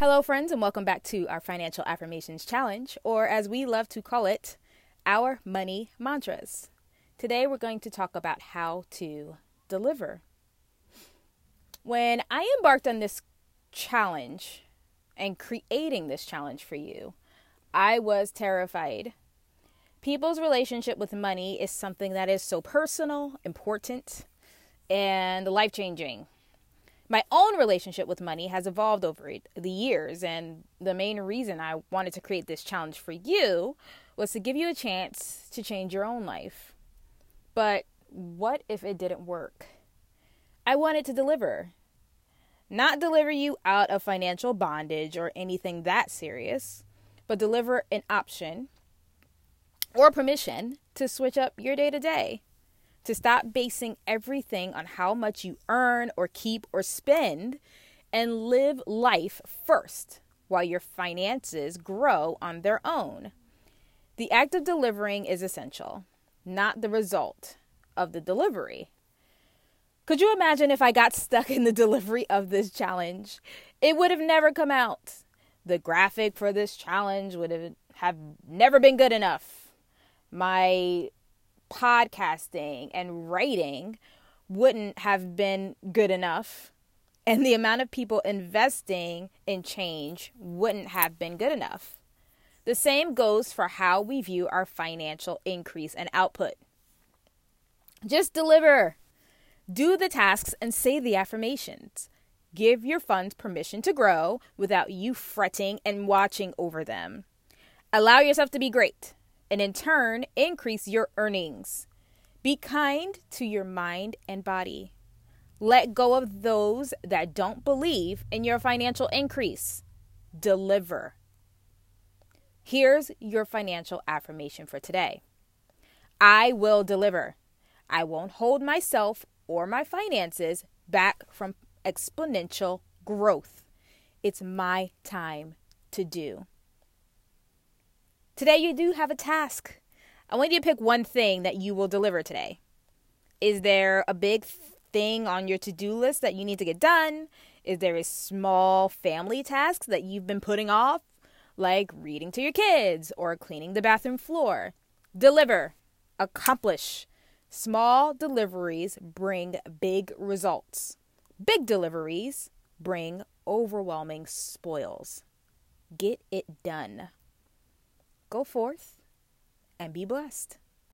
Hello, friends, and welcome back to our Financial Affirmations Challenge, or as we love to call it, our money mantras. Today, we're going to talk about how to deliver. When I embarked on this challenge and creating this challenge for you, I was terrified. People's relationship with money is something that is so personal, important, and life changing my own relationship with money has evolved over the years. And the main reason I wanted to create this challenge for you was to give you a chance to change your own life. But what if it didn't work? I wanted to deliver. Not deliver you out of financial bondage or anything that serious, but deliver an option or permission to switch up your day to day to stop basing everything on how much you earn or keep or spend and live life first while your finances grow on their own. The act of delivering is essential, not the result of the delivery. Could you imagine if I got stuck in the delivery of this challenge? It would have never come out. The graphic for this challenge would have, have never been good enough. My podcasting and writing wouldn't have been good enough and the amount of people investing in change wouldn't have been good enough. The same goes for how we view our financial increase and output. Just deliver. Do the tasks and say the affirmations. Give your funds permission to grow without you fretting and watching over them. Allow yourself to be great and in turn increase your earnings. Be kind to your mind and body. Let go of those that don't believe in your financial increase. Deliver. Here's your financial affirmation for today I will deliver. I won't hold myself or my finances back from exponential growth. It's my time to do. Today, you do have a task. I want you to pick one thing that you will deliver today. Is there a big thing on your to do list that you need to get done? Is there a small family task that you've been putting off, like reading to your kids or cleaning the bathroom floor? Deliver, accomplish. Small deliveries bring big results. Big deliveries bring overwhelming spoils. Get it done. Go forth and be blessed.